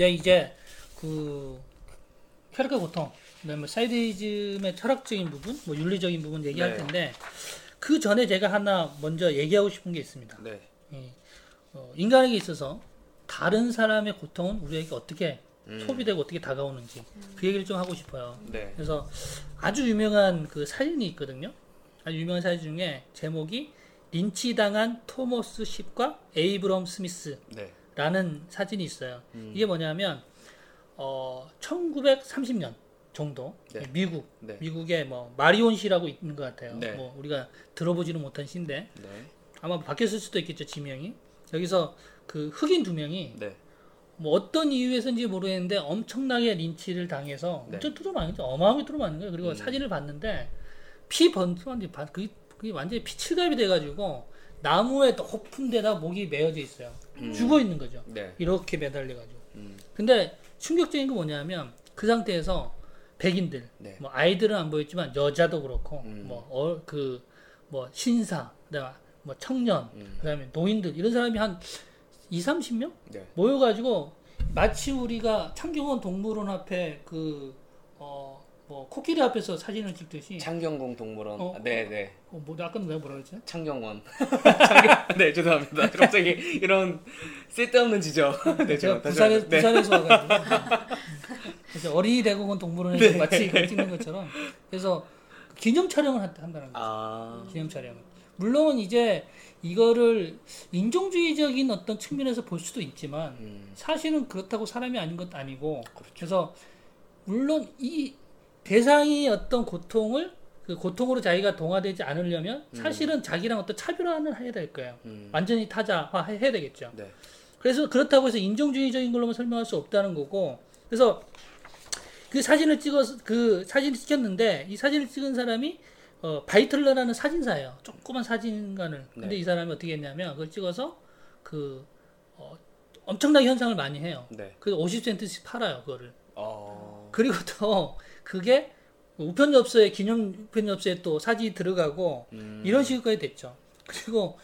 네, 이제 그 혈액의 고통, 그다음에 사이디즘의 철학적인 부분, 뭐 윤리적인 부분 얘기할 네. 텐데 그 전에 제가 하나 먼저 얘기하고 싶은 게 있습니다. 네. 예, 어, 인간에게 있어서 다른 사람의 고통은 우리에게 어떻게 음. 소비되고 어떻게 다가오는지 그 얘기를 좀 하고 싶어요. 네. 그래서 아주 유명한 그 사진이 있거든요. 아주 유명한 사진 중에 제목이 린치당한 토머스 십과 에이브럼 스미스 라는 네. 사진이 있어요. 음. 이게 뭐냐면 어 1930년 정도 네. 미국 네. 미국의 뭐 마리온 시라고 있는 것 같아요. 네. 뭐 우리가 들어보지는 못한 시인데 네. 아마 바뀌었을 수도 있겠죠 지명이. 여기서 그 흑인 두 명이 네. 뭐 어떤 이유에서인지 모르겠는데 엄청나게 린치를 당해서 네. 엄청 뚫어맞는 어마어마하게 뚫어맞는 거예요. 그리고 음. 사진을 봤는데 피 번쩍한지 그게, 그게 완전히 피칠갑이 돼가지고 나무에 높은 데다 목이 메어져 있어요. 음. 죽어 있는 거죠. 네. 이렇게 매달려 가지고. 음. 근데 충격적인 건 뭐냐면 그 상태에서 백인들, 네. 뭐 아이들은 안 보였지만 여자도 그렇고 음. 뭐그뭐 신사, 뭐 청년, 음. 그다음에 노인들 이런 사람이 한 2, 30명 네. 모여 가지고 마치 우리가 창경원 동물원 앞에 그어 뭐 코끼리 앞에서 사진을 찍듯이 창경궁 동물원. 어, 아, 네, 네. 어, 뭐 아까 내가 뭐라 그랬지? 창경원. 창경... 네, 죄송합니다. 갑자기 이런 쓸데없는 지적. 네, 제가 부산에 네. 부산에서 와가지고 그래서 어린이 대공원 동물원에서 네. 마치 이걸 찍는 것처럼 그래서 기념 촬영을 한- 한다는 거예요. 아. 기념 촬영을. 물론 이제 이거를 인종주의적인 어떤 측면에서 볼 수도 있지만 음. 사실은 그렇다고 사람이 아닌 것도 아니고 그렇죠. 그래서 물론 이 대상이 어떤 고통을 그 고통으로 자기가 동화되지 않으려면 사실은 자기랑 어떤 차별화는 해야 될 거예요. 음. 완전히 타자화 해야 되겠죠. 네. 그래서 그렇다고 해서 인종주의적인 걸로만 설명할 수 없다는 거고 그래서 그 사진을 찍어서 그 사진을 찍혔는데 이 사진을 찍은 사람이 어, 바이틀러라는 사진사예요. 조그만 사진관을. 근데 네. 이 사람이 어떻게 했냐면 그걸 찍어서 그 어, 엄청나게 현상을 많이 해요. 네. 그 50센트씩 팔아요, 그거를. 어. 그리고 또 그게 우편 엽서에 기념 우편 엽서에 또 사진이 들어가고 음. 이런 식으로까지 됐죠. 그리고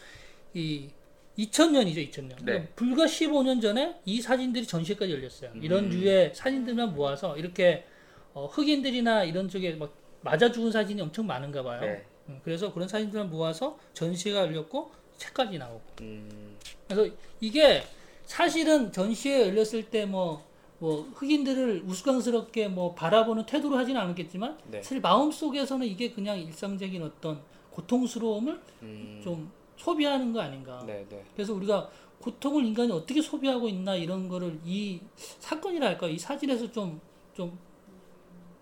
이 2000년이죠, 2000년. 네. 불과 15년 전에 이 사진들이 전시회까지 열렸어요. 이런 음. 류의 사진들만 모아서 이렇게 어, 흑인들이나 이런 쪽에 막 맞아 죽은 사진이 엄청 많은가 봐요. 네. 음, 그래서 그런 사진들만 모아서 전시회가 열렸고 책까지 나오고. 음. 그래서 이게 사실은 전시회 열렸을 때 뭐 뭐 흑인들을 우스꽝스럽게 뭐 바라보는 태도로 하지는 않았겠지만 네. 사실 마음 속에서는 이게 그냥 일상적인 어떤 고통스러움을 음. 좀 소비하는 거 아닌가. 네, 네. 그래서 우리가 고통을 인간이 어떻게 소비하고 있나 이런 거를 이 사건이랄까 이 사진에서 좀좀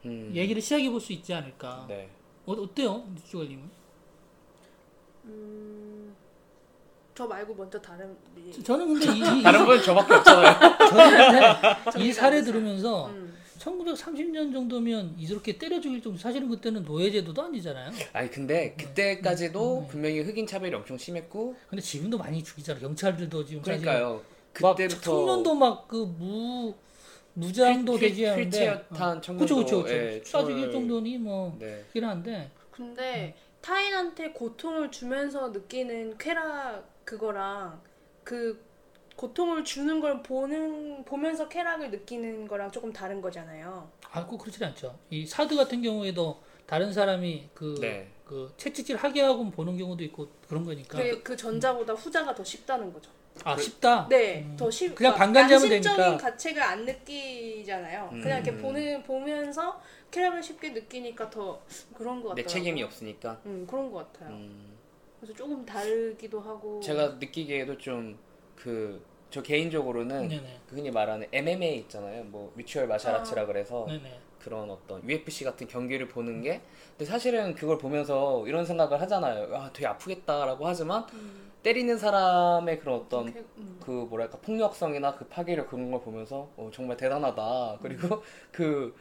음. 얘기를 시작해 볼 수 있지 않을까. 네. 어, 어때요, 주걸님은? 음, 저 말고 먼저 다른 이- 저는 근데 이, 이, 다른 분 저밖에 없잖아요. 저는 근데 이 사례 들으면서 음. 1930년 정도면 이렇게 때려 죽일 정도 사실은 그때는 노예제도도 아니잖아요. 아니 근데 그때까지도 네. 분명히 흑인 차별이 엄청 심했고 근데 지금도 많이 죽이잖아. 경찰들도 지금 그러니까요. 그때부터 청년도 막 그 무 무장도 휠- 되지 휠- 않는데 휠체어탄 청년도 그렇죠, 그렇죠, 예, 그렇죠. 쏴 죽일 처벌- 정도니 뭐 네. 한데 근데 타인한테 고통을 주면서 느끼는 쾌락 그거랑 그 고통을 주는 걸 보는 보면서 쾌락을 느끼는 거랑 조금 다른 거잖아요. 아, 꼭 그렇지 않죠. 이 사드 같은 경우에도 다른 사람이 그, 네. 그 채찍질 하게 하고 보는 경우도 있고 그런 거니까. 그, 그 전자보다 후자가 더 쉽다는 거죠. 아, 쉽다? 네, 음. 더 쉽. 그냥 막 반간자면 양심적인 되니까. 가책을 안 느끼잖아요. 음. 그냥 이렇게 보는 보면서 쾌락을 쉽게 느끼니까 더 그런 것내 같아요. 책임이 없으니까. 음, 그런 것 같아요. 음, 그래서 조금 다르기도 하고. 제가 느끼기에도 좀 그 저 개인적으로는 네네. 그 흔히 말하는 MMA 있잖아요. 뭐 뮤추얼 마샬아츠라 그래서 네네. 그런 어떤 UFC 같은 경기를 보는 게 근데 사실은 그걸 보면서 이런 생각을 하잖아요. 아, 되게 아프겠다라고 하지만 음, 때리는 사람의 그런 어떤 쾌- 음. 그 뭐랄까 폭력성이나 그 파괴력 그런 걸 보면서 어, 정말 대단하다. 그리고 그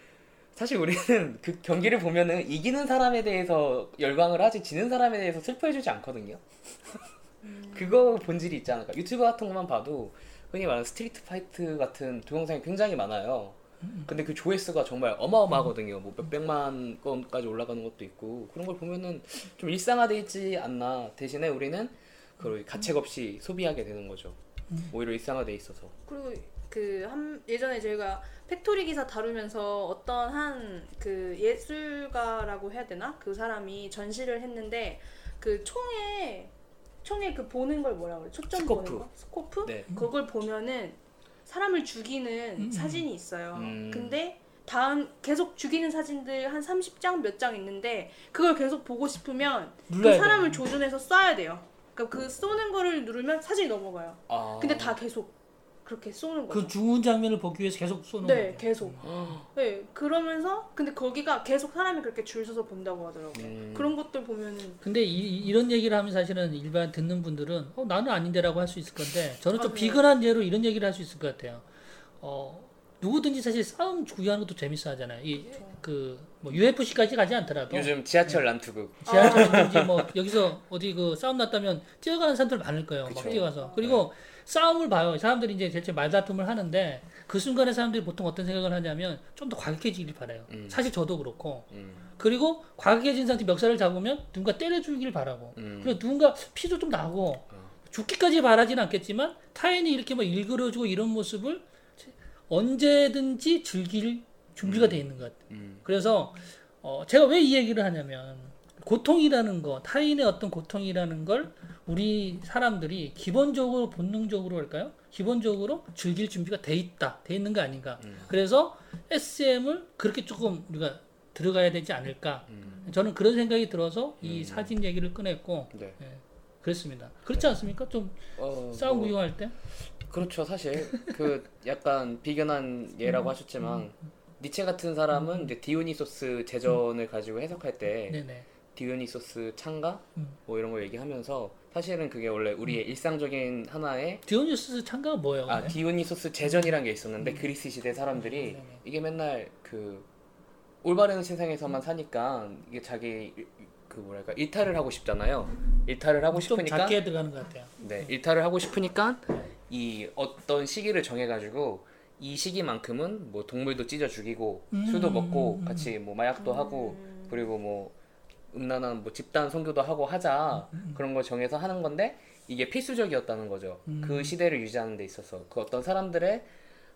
사실 우리는 그 경기를 보면은 이기는 사람에 대해서 열광을 하지 지는 사람에 대해서 슬퍼해주지 않거든요. 그거 본질이 있지 않을까. 유튜브 같은 것만 봐도 흔히 말하는 street fight 같은 동영상이 굉장히 많아요. 근데 그 조회수가 정말 어마어마하거든요. 뭐 몇백만 건까지 올라가는 것도 있고 그런 걸 보면은 좀 일상화돼 있지 않나. 대신에 우리는 그걸 가책 없이 소비하게 되는 거죠. 오히려 일상화돼 있어서. 그리고 그 한 예전에 저희가 팩토리 기사 다루면서 어떤 한 그 예술가라고 해야 되나 그 사람이 전시를 했는데 그 총에 총에 그 보는 걸 뭐라 그래 초점 scope. 보는 거 scope 네. 그걸 보면은 사람을 죽이는 음. 사진이 있어요. 음. 근데 다음 계속 죽이는 사진들 한 30장 몇 장 있는데 그걸 계속 보고 싶으면 그 사람을 돼. 조준해서 쏴야 돼요. 그러니까 그 쏘는 거를 누르면 사진이 넘어가요. 아. 근데 다 계속 그렇게 쏘는 거죠. 그 죽은 장면을 보기 위해서 계속 쏘는 네, 거죠. 계속. 어. 네, 그러면서 근데 거기가 계속 사람이 그렇게 줄 서서 본다고 하더라고요. 음. 그런 것들 보면은 근데 이, 런 얘기를 하면 사실은 일반 듣는 분들은 어, 나는 아닌데라고 할 수 있을 건데 저는 좀 맞아요. 비근한 예로 이런 얘기를 할 수 있을 것 같아요. 어, 누구든지 사실 싸움 구경하는 것도 재밌어 하잖아요. 이 그뭐 UFC까지 가지 않더라도 요즘 지하철 난투극. 지하철이든지 뭐 여기서 어디 그 싸움 났다면 뛰어가는 사람들 많을 거예요. 막 그쵸. 뛰어가서 그리고 싸움을 봐요. 사람들이 이제 대체 말다툼을 하는데 그 순간에 사람들이 보통 어떤 생각을 하냐면 좀 더 과격해지길 바래요. 음. 사실 저도 그렇고 음. 그리고 과격해진 상태 멱살을 잡으면 누군가 때려주길 바라고 음. 그리고 누군가 피도 좀 나고 죽기까지 바라지는 않겠지만 타인이 이렇게 막 일그러주고 이런 모습을 언제든지 즐길 준비가 돼 있는 것 같아요. 음. 그래서 어, 제가 왜 이 얘기를 하냐면 고통이라는 거, 타인의 어떤 고통이라는 걸 우리 사람들이 기본적으로 본능적으로 할까요? 기본적으로 즐길 준비가 돼 있다, 돼 있는 거 아닌가. 음. 그래서 SM을 그렇게 조금 우리가 들어가야 되지 않을까. 음. 저는 그런 생각이 들어서 이 음. 사진 얘기를 꺼냈고 네. 그랬습니다. 그렇지 않습니까? 좀 어, 싸움 뭐, 구경할 때. 그렇죠 사실 그 약간 비근한 예라고 하셨지만 니체 같은 사람은 이제 디오니소스 제전을 가지고 해석할 때 네네. 디오니소스 찬가 음. 뭐 이런 걸 얘기하면서 사실은 그게 원래 우리의 일상적인 하나의 디오니소스 찬가가 뭐예요? 아 근데? 디오니소스 제전이란 게 있었는데 그리스 시대 사람들이 음. 네네. 이게 맨날 그 올바른 세상에서만 사니까 이게 자기 일- 그 뭐랄까 일탈을 하고 싶잖아요. 일탈을 하고 좀 싶으니까 작게 들어가는 것 같아요. 네, 일탈을 하고 싶으니까 이 어떤 시기를 정해가지고 이 시기만큼은 뭐 동물도 찢어 죽이고 음, 술도 음, 먹고 음. 같이 뭐 마약도 하고 그리고 뭐 음란한 뭐 집단 선교도 하고 하자 그런 걸 정해서 하는 건데 이게 필수적이었다는 거죠. 음. 그 시대를 유지하는 데 있어서 그 어떤 사람들의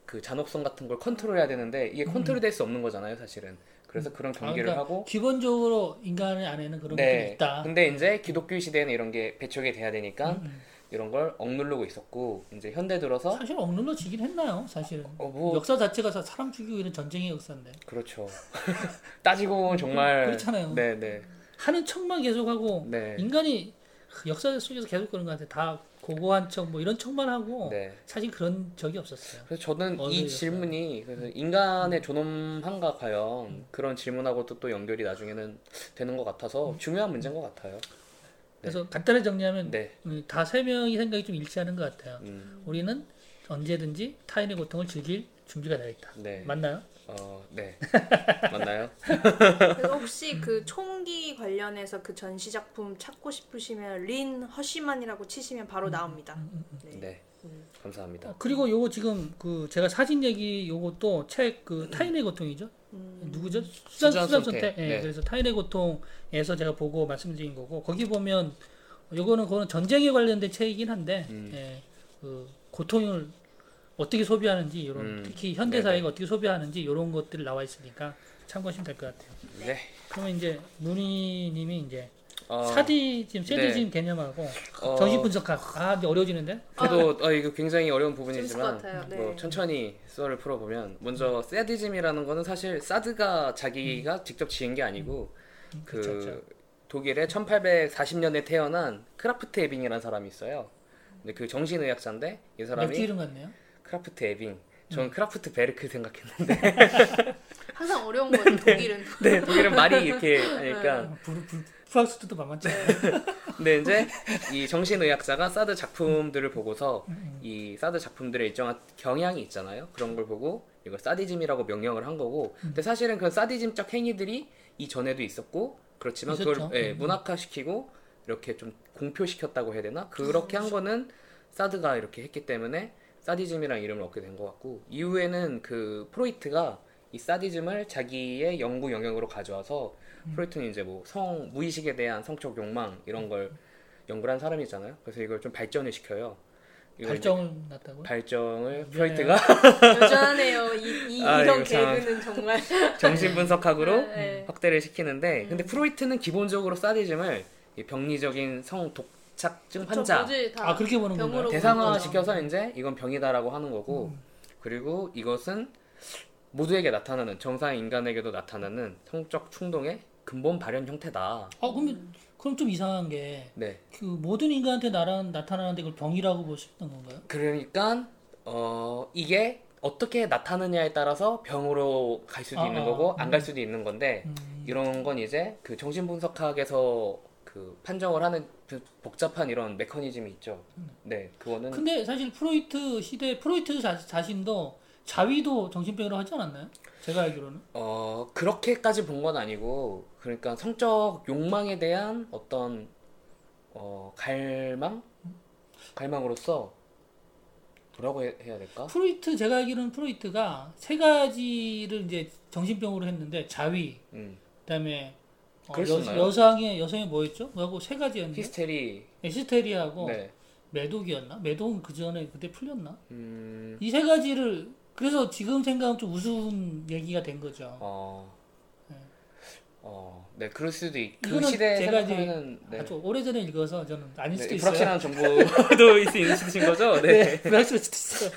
그 잔혹성 같은 걸 컨트롤해야 되는데 이게 컨트롤될 수 없는 거잖아요, 사실은. 그래서 그런 아, 경계를 그러니까 하고 기본적으로 인간의 안에는 그런 네. 있다. 근데 이제 기독교 시대에는 이런 게 배척이 돼야 되니까 음. 이런 걸 억누르고 있었고 이제 현대 들어서 사실 억눌러지긴 했나요? 사실은 어, 뭐 역사 자체가 사- 사람 죽이고 이런 전쟁의 역사인데 그렇죠. 따지고 보면 정말 그렇잖아요. 네, 네. 하는 척만 계속하고 네. 인간이 그 역사 속에서 계속 그런 것 같아요. 다 고고한 척 뭐 이런 척만 하고 네. 사실 그런 적이 없었어요. 그래서 저는 이? 질문이 그래서 인간의 존엄한가 과연 그런 질문하고도 또 연결이 나중에는 되는 것 같아서 중요한 문제인 것 같아요. 그래서 간단히 정리하면 네. 다세 명이 생각이 좀 일치하는 것 같아요. 음, 우리는 언제든지 타인의 고통을 즐길 준비가 되어 있다. 네. 맞나요? 어, 네. 맞나요? 그래서 혹시 그 총기 관련해서 그 전시 작품 찾고 싶으시면 린 허시만이라고 치시면 바로 나옵니다. 네. 네. 감사합니다. 어, 그리고 요거 지금 그 제가 사진 얘기 요것도 책 그 타인의 고통이죠. 누구죠? 수잔 수잔 수잔 손태. 손태. 예, 네. 그래서 타인의 고통에서 제가 보고 말씀드린 거고 거기 보면 요거는 그거는 전쟁에 관련된 책이긴 한데 음. 예, 그 고통을 어떻게 소비하는지 이런 음. 특히 현대. 사회가 어떻게 소비하는지 이런 것들 나와 있으니까 참고하시면 될 것 같아요. 네. 그러면 이제 문희님이 이제 어, 사디즘, 세디즘 네. 개념하고 어, 정신 분석학 아 이제 어려워지는데? 그래도 어, 이거 굉장히 어려운 부분이지만. 네. 뭐 천천히 썰을 풀어보면 먼저 사디즘이라는 거는 사실 사드가 자기가 직접 지은 게 아니고 그 그쵸, 그쵸. 독일에 1840년에 태어난 크라프트 에빙이라는 사람이 있어요. 근데 그 정신의학자인데 이 맥주 사람이 이름 같네요. 크라프트 에빙. 전 크라프트 베르크 생각했는데 항상 어려운 거죠 독일은. 네 독일은 말이 이렇게 하니까 불, 불, 프랑스도 만만치 않아요. 근데 이제 이 정신의학자가 사드 작품들을 보고서 이 사드 작품들의 일정한 경향이 있잖아요. 그런 걸 보고 이걸 사디즘이라고 명명을 한 거고, 근데 사실은 그 사디즘적 행위들이 이 전에도 있었고, 그렇지만 있었죠. 그걸 예, 음. 문학화시키고 이렇게 좀 공표시켰다고 해야 되나? 그렇게 한 거는 사드가 이렇게 했기 때문에 사디즘이라는 이름을 얻게 된 것 같고, 이후에는 그 프로이트가 이 사디즘을 자기의 연구 영역으로 가져와서 프로이트는 이제 뭐 성 무의식에 대한 성적 욕망 이런 걸 연구를 한 사람이잖아요. 그래서 이걸 좀 발전을 시켜요. 발정을 났다고요? 발정을 네. 프로이트가 여전하네요. 이, 이 아, 참. 개그는 정말. 정신 분석학으로 네. 확대를 시키는데 음. 근데 프로이트는 기본적으로 사디즘을 이 병리적인 성 독 착증 환자 아 그렇게 보는 건가요? 대상화. 시켜서 이제 이건 병이다라고 하는 거고 음. 그리고 이것은 모두에게 나타나는 정상 인간에게도 나타나는 성적 충동의 근본 발현 형태다. 아 그러면 그럼 좀 이상한 게그 네. 모든 인간한테 나라, 나타나는데 그걸 병이라고 볼 수 있는 건가요? 그러니까 어 이게 어떻게 나타나느냐에 따라서 병으로 갈 수도 아, 있는 아, 거고 음. 안갈 수도 있는 건데 음, 이런 건 이제 그 정신분석학에서 그 판정을 하는 그 복잡한 이런 메커니즘이 있죠. 네, 그거는 근데 사실 프로이트 시대 프로이트 자, 자신도 자위도 정신병이라고 하지 않았나요? 제가 알기로는 어 그렇게까지 본 건 아니고 그러니까 성적 욕망에 대한 어떤 어 갈망 갈망으로서 뭐라고 해, 해야 될까? 프로이트 제가 알기로는 프로이트가 세 가지를 이제 정신병으로 했는데 자위 음 그다음에 어, 여, 있나요? 여성의 여성의 뭐였죠? 뭐하고 세 가지였는데 히스테리 네, 히스테리하고 네. 매독이었나? 매독은 그 전에 그때 풀렸나? 음. 이 세 가지를 그래서 지금 생각하면 좀 우스운 얘기가 된 거죠. 어. 네. 어, 네, 그럴 수도 있. 그 시대 제가 생각하면은 네. 아주 오래전에 읽어서 저는 아닐 수도 네, 있어요. 불확실한 정보도 있- 있으신 거죠? 네. 네, 불확실할 수도 있어요.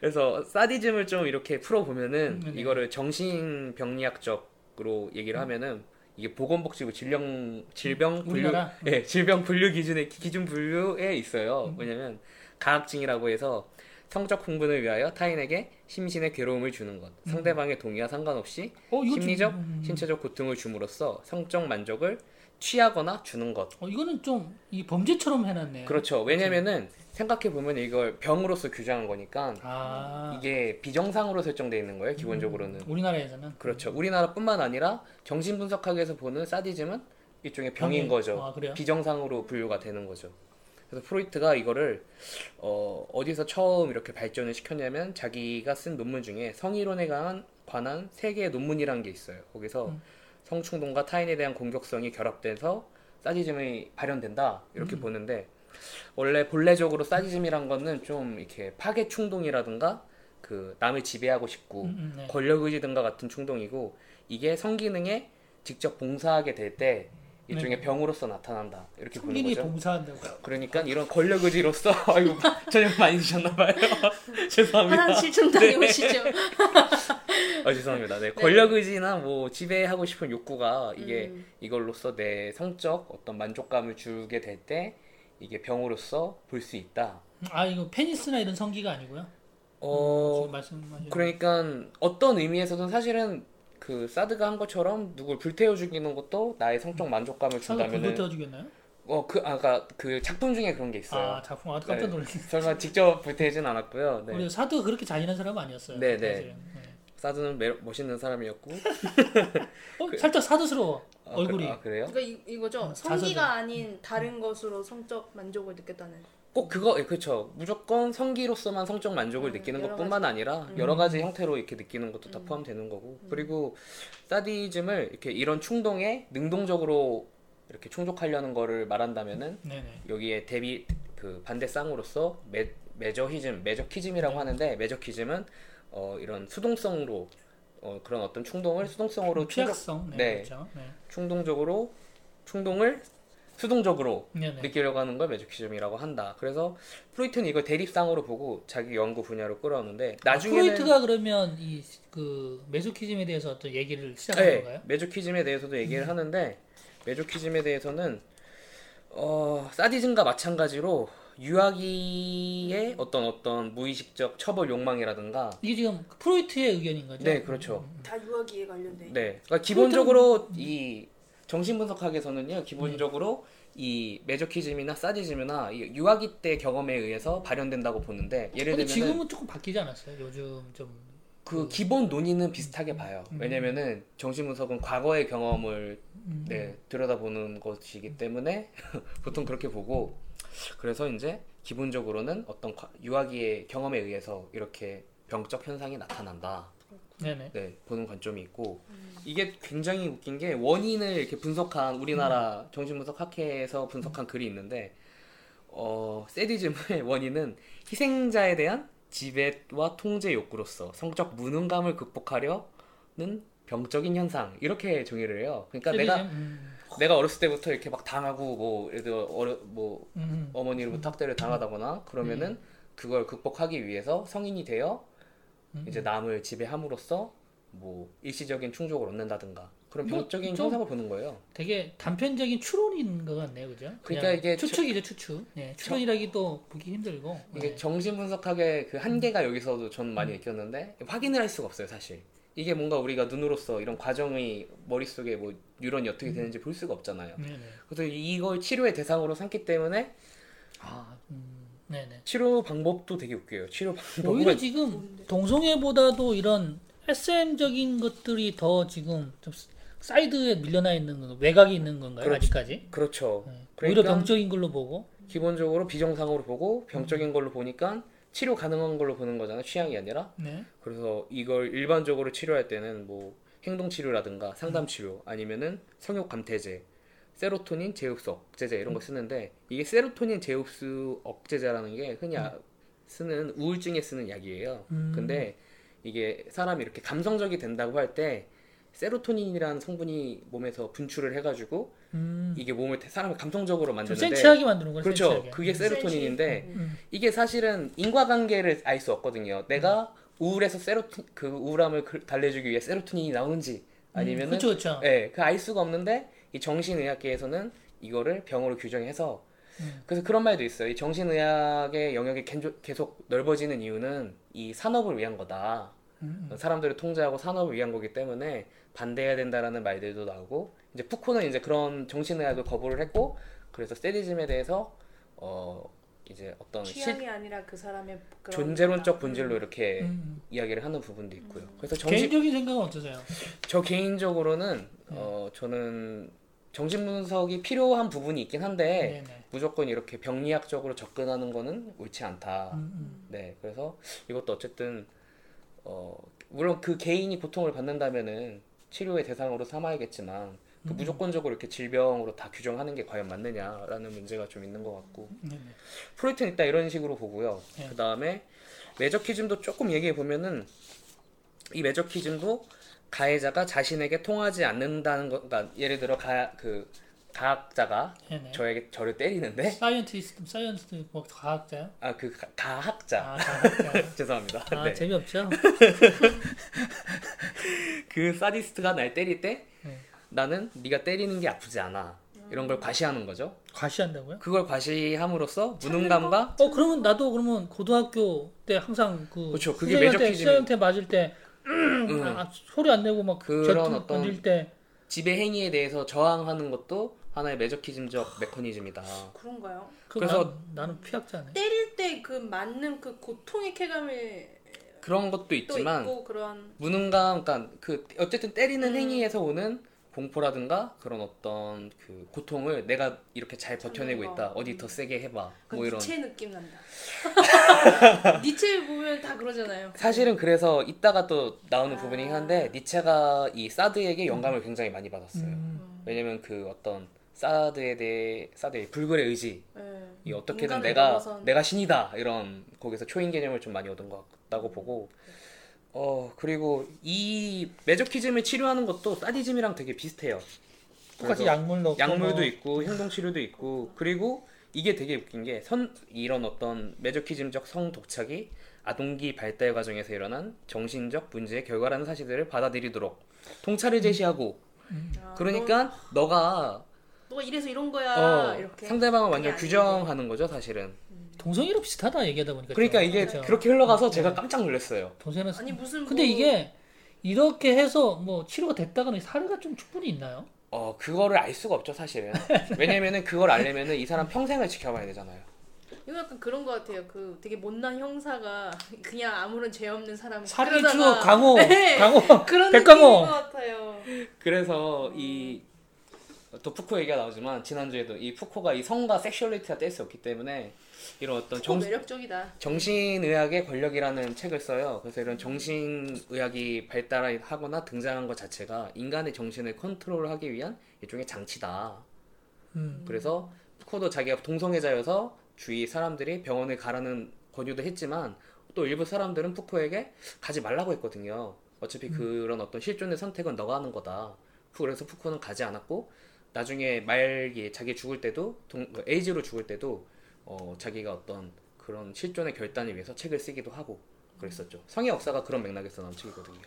그래서 사디즘을 좀 이렇게 풀어 보면은 음, 네. 이거를 정신병리학적으 로 얘기를 하면은 이게 보건복지부 질병 질병 분류 우리나라? 예, 질병 분류 기준에 기준 분류에 있어요. 음. 왜냐면 가학증이라고 해서 성적 흥분을 위하여 타인에게 심신의 괴로움을 주는 것, 상대방의 동의와 상관없이 어, 이거 좀- 심리적, 음, 신체적 고통을 줌으로써 성적 만족을 취하거나 주는 것. 어, 이거는 좀 이 범죄처럼 해놨네요. 그렇죠. 왜냐면은 생각해 보면 이걸 병으로서 규정한 거니까 아, 이게 비정상으로 설정돼 있는 거예요. 기본적으로는. 음, 우리나라에서는 그렇죠. 우리나라뿐만 아니라 정신분석학에서 보는 사디즘은 일종의 병인 병이- 거죠. 아, 그래요? 비정상으로 분류가 되는 거죠. 그래서 프로이트가 이거를 어, 어디서 처음 이렇게 발전을 시켰냐면 자기가 쓴 논문 중에 성이론에 관한, 관한 세 개의 논문이라는 게 있어요. 거기서 음. 성충동과 타인에 대한 공격성이 결합돼서 사디즘이 발현된다 이렇게 음. 보는데 원래 본래적으로 사디즘이란 거는 좀 이렇게 파괴 충동이라든가 그 남을 지배하고 싶고 음, 음, 네. 권력 의지 등과 같은 충동이고 이게 성기능에 직접 봉사하게 될 때 일종의 네. 병으로서 나타난다 이렇게 보는 거죠. 봉사한다고. 그러니까 이런 권력 의지로서 아이고 저녁 많이 드셨나 봐요. 죄송합니다. 화장실 좀 다녀오시죠. 아 죄송합니다. 네, 권력 의지나 뭐 지배하고 싶은 욕구가 이게 음. 이걸로써 내 성적 어떤 만족감을 주게 될 때 이게 병으로서 볼 수 있다. 아 이거 페니스나 이런 성기가 아니고요. 어 지금 말씀하신. 그러니까 어떤 의미에서는 사실은 그 사드가 한 것처럼 누굴 불태워 죽이는 것도 나의 성적 만족감을 사가 불 준다면은 태워주겠나요? 어그 아까 그 작품 중에 그런 게 있어요. 아 작품 아 깜짝 네. 놀랐네. 설마 직접 불태우진 않았고요. 네. 우리 사도가 그렇게 잔인한 사람 아니었어요. 네, 네. 사실은. 사드는 매, 멋있는 사람이었고 어, 살짝 사도스러워 아, 얼굴이. 그, 아 그래요? 그러니까 이, 이거죠. 음, 자서전. 성기가 아닌 다른 것으로 성적 만족을 느꼈다는. 꼭 그거 예, 그렇죠. 무조건 성기로서만 성적 만족을 음, 느끼는 것뿐만 아니라 음. 여러 가지 형태로 이렇게 느끼는 것도 다 음. 포함되는 거고 그리고 사디즘을 이렇게 이런 충동에 능동적으로 이렇게 충족하려는 거를 말한다면은 네네. 여기에 대비 그 반대 쌍으로서 매, 매저히즘, 매저키즘이라고 네. 하는데 매저키즘은 어, 이런 수동성으로 어, 그런 어떤 충동을 수동성으로 피약성. 네, 네. 그렇죠. 네. 충동적으로 충동을 수동적으로 네네. 느끼려고 하는 걸 매저키즘이라고 한다. 그래서 프로이트는 이걸 대립상으로 보고 자기 연구 분야로 끌어오는데 나중에는 프로이트가 그러면 이그 메소키즘에 대해서 어떤 얘기를 시작한 네, 건가요? 매조키즘에 대해서도 얘기를 하는데 매조키즘에 대해서는 어, 사디즘과 마찬가지로 유아기의 어떤 어떤 무의식적 처벌 욕망이라든가 이게 지금 프로이트의 의견인 거죠? 네, 그렇죠. 다 유아기에 관련돼. 네, 그러니까 기본적으로 이 정신분석학에서는요, 기본적으로 이 매저키즘이나 사디즘이나 이 유아기 때 경험에 의해서 발현된다고 보는데 예를 들면 지금은 조금 바뀌지 않았어요? 요즘 좀그 기본 논의는 비슷하게 봐요. 음. 왜냐면은 정신분석은 과거의 경험을 음, 네, 들여다보는 것이기 때문에 보통 그렇게 보고 그래서 이제 기본적으로는 어떤 과- 유아기의 경험에 의해서 이렇게 병적 현상이 나타난다. 네네. 네, 보는 관점이 있고 음. 이게 굉장히 웃긴 게 원인을 이렇게 분석한 우리나라 정신분석 학회에서 분석한 글이 있는데 어, 세디즘의 원인은 희생자에 대한 지배와 통제 욕구로서 성적 무능감을 극복하려는 병적인 현상 이렇게 정의를 해요. 그러니까 내가 음, 내가 어렸을 때부터 이렇게 막 당하고 뭐 예를 들어 어려 뭐 음, 어머니로부터 학대를 당하다거나 그러면은 그걸 극복하기 위해서 성인이 되어 음. 이제 남을 지배함으로써 뭐 일시적인 충족을 얻는다든가 그런 뭐, 병적인 좀- 현상을 보는 거예요. 되게 단편적인 추론인 것 같네요, 그죠? 그러니까 이게 추측이죠, 추측. 예, 추론이라기도 보기 힘들고. 이게 예. 정신 분석학의 그 한계가 여기서도 저는 많이 느꼈는데 확인을 할 수가 없어요, 사실. 이게 뭔가 우리가 눈으로서 이런 과정이 머릿속에 뭐 뉴런이 어떻게 되는지 볼 수가 없잖아요. 네네. 그래서 이걸 치료의 대상으로 삼기 때문에 아, 음, 네네. 치료 방법도 되게 웃겨요. 치료 방법은 오히려 지금? 동성애보다도 이런 SM적인 것들이 더 지금 좀 사이드에 밀려나 있는 건 외곽이 있는 건가요? 그렇죠. 아직까지? 그렇죠. 네. 그러니까 오히려 병적인 걸로 보고. 기본적으로 비정상으로 보고 병적인 걸로 보니까 치료 가능한 걸로 보는 거잖아요. 취향이 아니라. 네. 그래서 이걸 일반적으로 치료할 때는 뭐 행동 치료라든가 음. 상담 치료 아니면은 성욕 감퇴제, 세로토닌 제흡수 억제제 이런 음. 거 쓰는데 이게 세로토닌 제흡수 억제제라는 게 흔히 아- 쓰는 우울증에 쓰는 약이에요. 음. 근데 이게 사람이 이렇게 감성적이 된다고 할 때 세로토닌이라는 성분이 몸에서 분출을 해가지고 음. 이게 몸을 사람을 감성적으로 좀 만드는데 센치하게 만드는 거죠. 그렇죠. 센치하게. 그게 세로토닌인데 음. 이게 사실은 인과관계를 알 수 없거든요. 내가 우울해서 세로토 그 우울함을 그- 달래주기 위해 세로토닌이 나오는지 아니면은 그렇죠, 그렇죠. 예, 그 알 수가 없는데 이 정신의학계에서는 이거를 병으로 규정해서 음. 그래서 그런 말도 있어요. 이 정신의학의 영역이 계속 넓어지는 이유는 이 산업을 위한 거다. 음. 사람들을 통제하고 산업을 위한 거기 때문에 반대해야 된다라는 말들도 나오고 이제 푸코는 이제 그런 정신의학을 거부를 했고 그래서 세디즘에 대해서 어 이제 어떤 실, 취향이 아니라 그 사람의 그런 존재론적. 본질로 이렇게 음. 이야기를 하는 부분도 있고요. 그래서 정신 개인적인 생각은 어떠세요? 저 개인적으로는 어 저는 정신 분석이 필요한 부분이 있긴 한데 네네. 무조건 이렇게 병리학적으로 접근하는 거는 옳지 않다. 음, 음. 네, 그래서 이것도 어쨌든 어 물론 그 개인이 고통을 받는다면은 치료의 대상으로 삼아야겠지만 그 무조건적으로 이렇게 질병으로 다 규정하는 게 과연 맞느냐라는 문제가 좀 있는 것 같고 네네. 프로이트는 일단 이런 식으로 보고요. 네. 그 다음에 매저키즘도 조금 얘기해 보면은 이 매저키즘도 가해자가 자신에게 통하지 않는다는 거, 그러니까 예를 들어 가 그 가학자가 네네. 저에게 저를 때리는데 scientist, scientist 뭐 과학자요? 아 그 가학자 아, 과학자. 죄송합니다. 아, 네. 재미없죠? 그 사디스트가 날 때릴 때 네. 나는 네가 때리는 게 아프지 않아 이런 걸 과시하는 거죠. 과시한다고요? 그걸 과시함으로써 무능감과 어, 그러면 나도 그러면 고등학교 때 항상 그 그렇죠. 그게 선생님한테, 매저키즘이- 선생님한테 맞을 때 음, 아, 소리 안 내고 막 그런 어떤 던질 때 지배 행위에 대해서 저항하는 것도 하나의 매저키즘적 메커니즘이다. 그런가요? 그 그래서- 난, 나는 피학자네. 때릴 때 그 맞는 그 고통의 쾌감이 그런 것도 또 있지만 있고 그런 무능감, 그러니까 그 어쨌든 때리는 음. 행위에서 오는 공포라든가 그런 어떤 그 고통을 내가 이렇게 잘 버텨내고 있다. 거. 어디 더 세게 해봐. 그뭐 이런. 니체 느낌 난다. 니체 보면 다 그러잖아요. 사실은 그래서 이따가 또 나오는 아. 부분이긴 한데 니체가 이 사드에게 영감을 굉장히 많이 받았어요. 음. 왜냐면 그 어떤 사드에 대해 사드의 불굴의 의지 네. 이 어떻게든 내가 넘어선- 내가 신이다 이런 거기서 초인 개념을 좀 많이 얻은 것 같다고 보고 어 그리고 이 매저키즘을 치료하는 것도 사디즘이랑 되게 비슷해요. 똑같이 약물 넣고 약물도 뭐. 있고 행동 치료도 있고 그리고 이게 되게 웃긴 게 선 이런 어떤 매저키즘적 성 독착이 아동기 발달 과정에서 일어난 정신적 문제의 결과라는 사실들을 받아들이도록 통찰을 제시하고 아, 그러니까 너가 너, 가 이래서 이런 거야 어, 이렇게 상대방을 완전. 규정하는 거죠 사실은. 동성애로 비슷하다 얘기하다 보니까. 그러니까 좀. 이게 그렇죠. 그렇게 흘러가서 제가 깜짝 놀랐어요. 동성애는 아니 무슨 근데 뭐- 이게 이렇게 해서 뭐 치료가 됐다가는 사례가 좀 충분히 있나요? 어 그거를 알 수가 없죠 사실은. 왜냐면은 그걸 알려면은 이 사람 평생을 지켜봐야 되잖아요. 이거 약간 그런 거 같아요. 그 되게 못난 형사가 그냥 아무런 죄 없는 사람 살인추 끌어다가- 강호, 네. 강호, 그런 백강호. 느낌인 것 같아요. 그래서 이 또 푸코 얘기가 나오지만 지난주에도 이 푸코가 이 성과 sexuality가 뗄 수 없기 때문에 이런 어떤 정... 정, 매력적이다. 정신의학의 권력이라는 책을 써요. 그래서 이런 정신의학이 발달하거나 등장한 것 자체가 인간의 정신을 컨트롤하기 위한 일종의 장치다. 음. 그래서 푸코도 자기가 동성애자여서 주위 사람들이 병원에 가라는 권유도 했지만 또 일부 사람들은 푸코에게 가지 말라고 했거든요. 어차피 그런 어떤 실존의 선택은 너가 하는 거다. 그래서 푸코는 가지 않았고 나중에 말기 자기 죽을 때도 동, 그 에이즈로 죽을 때도 어, 자기가 어떤 그런 실존의 결단을 위해서 책을 쓰기도 하고 그랬었죠. 성의 역사가 그런 맥락에서 나온 책이거든요.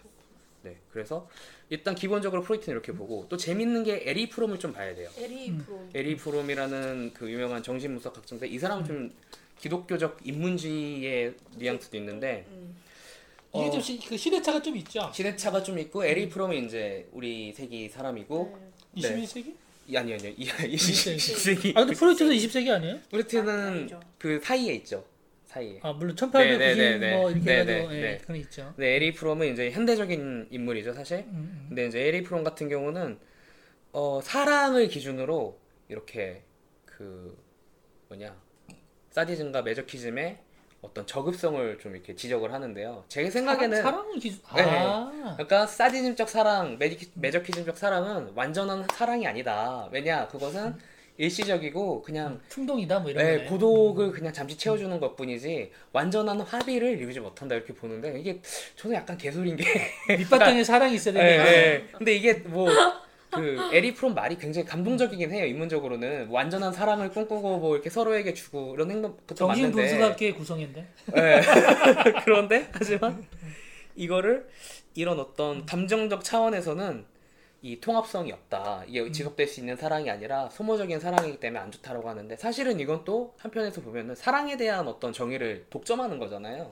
네, 그래서 일단 기본적으로 프로이트는 이렇게 보고 또 재밌는 게 에리히 프롬을 좀 봐야 돼요. 에리히 음. 프롬. 에리히 프롬이라는 그 유명한 정신분석 학자인데 이 사람은 좀 기독교적 인문주의의 뉘앙스도 있는데 음. 이게 어. 좀 시, 그 시대차가 좀 있죠. 시대차가 좀 있고 에리히 프롬이 이제 우리 세기 사람이고 네. 21세기? 이- 아니 아니요 이- 20세기. 20세기 아 근데 프로이트도 20세기 아니에요? 프로이트는 아니죠. 그 사이에 있죠 사이에 아 물론 1890 네, 네, 네, 뭐 이렇게 네, 해가지고 네, 예, 네. 그건 있죠. 근데 에리히 프롬은 이제 현대적인 인물이죠 사실 음, 음. 근데 이제 에리히 프롬 같은 경우는 어, 사랑을 기준으로 이렇게 그 뭐냐 사디즘과 매저키즘의 어떤 저급성을 좀 이렇게 지적을 하는데요. 제 생각에는 사랑, 사랑을 기준 네. 아 그러니까 사디즘적 사랑, 매저키, 매저키즘적 사랑은 완전한 사랑이 아니다. 왜냐 그것은 일시적이고 그냥 충동이다 뭐 이런 네. 고독을 그냥 잠시 채워주는 것뿐이지 완전한 합의를 이루지 못한다 이렇게 보는데 이게 저는 약간 개소리인 게 밑바탕에 사랑이 있어야 예, 되는데 예. 근데 이게 뭐 그 에리 프롬 말이 굉장히 감동적이긴 해요. 인문적으로는 완전한 사랑을 꿈꾸고 뭐 이렇게 서로에게 주고 이런 행동 그것도 정신 맞는데 분석학계의 구성인데. 예. 그런데 하지만 이거를 이런 어떤 감정적 차원에서는 이 통합성이 없다. 이게 지속될 수 있는 사랑이 아니라 소모적인 사랑이기 때문에 안 좋다라고 하는데 사실은 이건 또 한편에서 보면은 사랑에 대한 어떤 정의를 독점하는 거잖아요.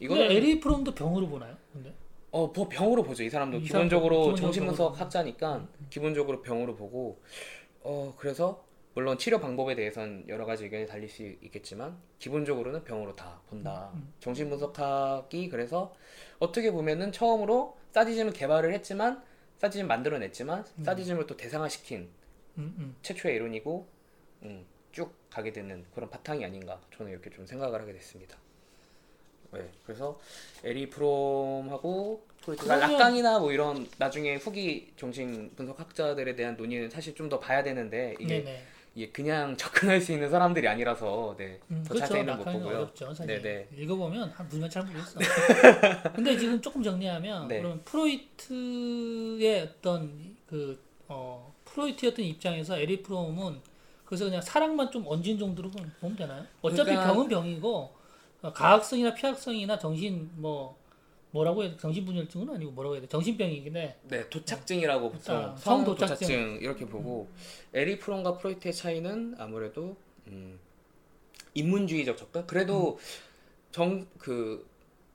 이거는 에리 프롬도 병으로 보나요? 근데 어, 뭐 병으로 보죠. 이 사람도 이 기본적으로 정신분석. 학자니까 기본적으로 병으로 보고 어, 그래서 물론 치료 방법에 대해서는 여러 가지 의견이 달릴 수 있겠지만 기본적으로는 병으로 다 본다. 음, 정신분석학이 그래서 어떻게 보면은 처음으로 사디즘을 개발을 했지만 사디즘 만들어냈지만 사디즘을 또 대상화시킨 음, 음. 최초의 이론이고 음, 쭉 가게 되는 그런 바탕이 아닌가 저는 이렇게 좀 생각을 하게 됐습니다. 네, 그래서 에리 프롬하고 그러면- 락강이나 뭐 이런 나중에 후기 정신 분석 학자들에 대한 논의는 사실 좀 더 봐야 되는데 이게, 네네. 이게 그냥 접근할 수 있는 사람들이 아니라서 네, 음, 더 그렇죠. 자세히는 못 보고요. 어렵죠. 사실 네네. 읽어보면 한 분명 잘 모르겠어. 근데 지금 조금 정리하면 네. 그러면 프로이트의 어떤 그 어, 프로이트였던 입장에서 에리 프롬은 그래서 그냥 사랑만 좀 얹은 정도로 보면 되나요? 어차피 그러니까- 병은 병이고 어, 가학성이나 피학성이나 정신 뭐 뭐라고 해야 돼? 정신분열증은 아니고 뭐라고 해야 돼? 정신병이긴 해. 네, 도착증이라고 보통 아, 성 성도착증. 도착증 이렇게 보고 에리히 프롬과 프로이트의 차이는 아무래도 음, 인문주의적 접근. 그래도 정그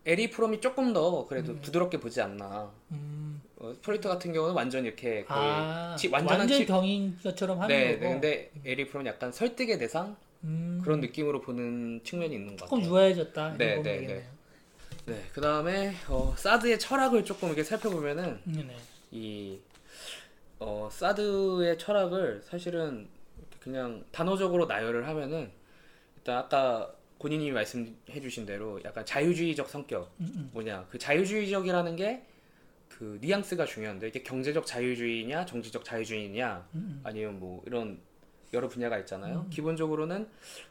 에리히 프롬이 조금 더 그래도 부드럽게 보지 않나. 음, 어, 프로이트 같은 경우는 완전 이렇게 거의 아, 치- 완전한 완전 치- 병인 것처럼 하는 네, 거고. 네, 근데 에리히 프롬은 약간 설득의 대상 음, 그런 느낌으로 보는 측면이 있는 것 조금 같아요. 유아해졌다. 네, 네, 되겠네요. 네, 그 다음에 어, 사드의 철학을 조금 이렇게 살펴보면은 네, 네. 이 어, 사드의 철학을 사실은 그냥 단어적으로 나열을 하면은 일단 아까 본인이 말씀해 주신 대로 약간 자유주의적 성격 음, 음. 뭐냐 그 자유주의적이라는 게 그 뉘앙스가 중요한데 이게 경제적 자유주의냐 정치적 자유주의냐 음, 음. 아니면 뭐 이런 여러 분야가 있잖아요 기본적으로는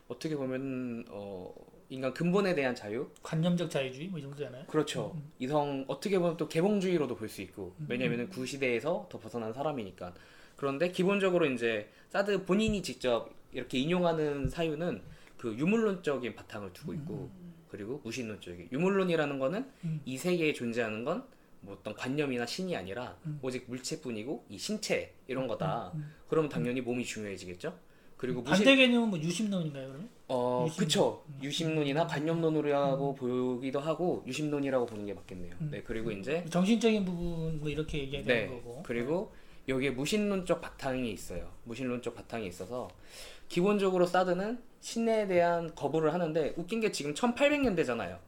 어떻게 보면 어 인간 근본에 대한 자유 관념적 자유주의 뭐 이 정도잖아요. 그렇죠. 음, 이성 어떻게 보면 또 개몽주의로도 볼 수 있고 왜냐면은 구시대에서 더 벗어난 사람이니까. 그런데 기본적으로 이제 사드 본인이 직접 이렇게 인용하는 사유는 그 유물론적인 바탕을 두고 있고 그리고 무신론적인 유물론이라는 거는 음. 이 세계에 존재하는 건 뭐 어떤 관념이나 신이 아니라 음. 오직 물체뿐이고 이 신체 이런 거다. 그러면 당연히 몸이 중요해지겠죠. 그리고 무신 반대 개념은 뭐 유심론인가요, 그러면? 어, 유심론. 그쵸. 유심론이나 관념론이라고 보기도 하고 유심론이라고 보는 게 맞겠네요. 음. 네, 그리고 이제 정신적인 부분 뭐 이렇게 얘기하는 네, 거고. 그리고 여기에 무신론적 바탕이 있어요. 무신론적 바탕이 있어서 기본적으로 사드는 신에 대한 거부를 하는데 웃긴 게 지금 1800년대잖아요.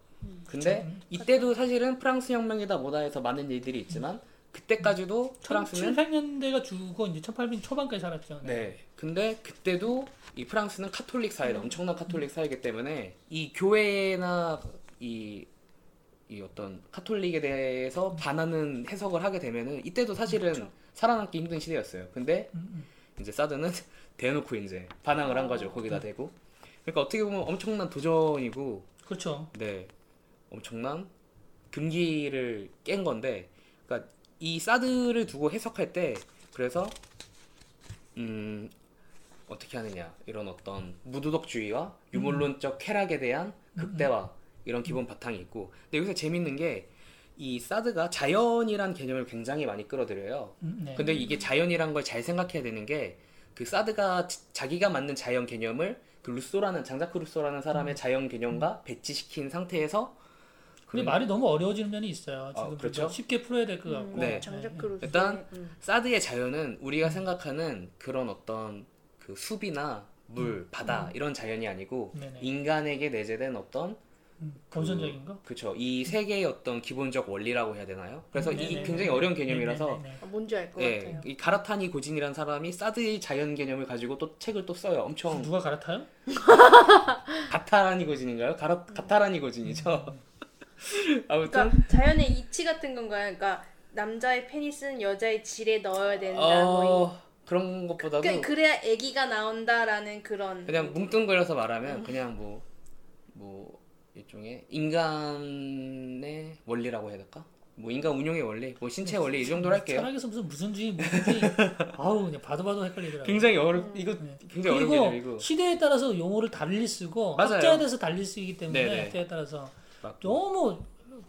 근데 이때도 사실은 프랑스 혁명이다 뭐다 해서 많은 일들이 있지만 그때까지도 프랑스는 1700년대가 주고 이제 1800년 초반까지 살았죠. 네. 근데 그때도 이 프랑스는 카톨릭 사회다. 엄청난 카톨릭 사회이기 때문에 이 교회나 이, 이 어떤 카톨릭에 대해서 반하는 해석을 하게 되면은 이때도 사실은 살아남기 힘든 시대였어요. 근데 음, 음. 이제 사드는 대놓고 이제 반항을 한 거죠. 거기다 대고. 그러니까 어떻게 보면 엄청난 도전이고 그렇죠. 네 엄청난 금기를 깬 건데 그러니까 이 사드를 두고 해석할 때 그래서 음 어떻게 하느냐 이런 어떤 무도덕주의와 유물론적 쾌락에 대한 극대화 이런 기본 바탕이 있고 근데 여기서 재밌는 게 이 사드가 자연이란 개념을 굉장히 많이 끌어들여요. 음, 네. 근데 이게 자연이란 걸 잘 생각해야 되는 게 그 사드가 지- 자기가 만든 자연 개념을 그 루소라는 장자크 루소라는 사람의 자연 개념과 배치시킨 상태에서 그런- 말이 너무 어려워지는 면이 있어요. 아, 지금 그렇죠? 쉽게 풀어야 될 것 같고. 네. 장자크로 일단 음. 사드의 자연은 우리가 생각하는 그런 어떤 그 숲이나 물, 바다 이런 자연이 아니고 음. 네네. 인간에게 내재된 어떤 음, 본선적인 거. 그쵸 이 세계의 어떤 기본적 원리라고 해야 되나요? 그래서 이 네네네. 굉장히 어려운 개념이라서 네네네. 아, 뭔지 알것 예, 같아요. 이 가라타니 고진이라는 사람이 사드의 자연 개념을 가지고 또 책을 또 써요. 엄청 누가 갈아타요? 가타라니 고진인가요? 가라, 가타라니 고진이죠. 아무튼 그러니까 자연의 이치 같은 건가요? 그러니까 남자의 페니스는 여자의 질에 넣어야 된다. 어, 그런 것보다도 그, 그래야 아기가 나온다라는 그런 그냥 뭉뚱그려서 말하면 그냥 뭐뭐 일종의 인간의 원리라고 해야 될까? 뭐 인간 운용의 원리, 뭐 신체 원리 이 정도로 할게요. 철학에서 무슨 무슨 주의 무슨지 아우 그냥 봐도 봐도 헷갈리더라고요. 굉장히 어려 이거 네. 굉장히 어려운 개념이고 시대에 따라서 용어를 달리 쓰고 맞아요. 학자에 대해서 달리 쓰기 때문에 네네. 학자에 따라서. 너무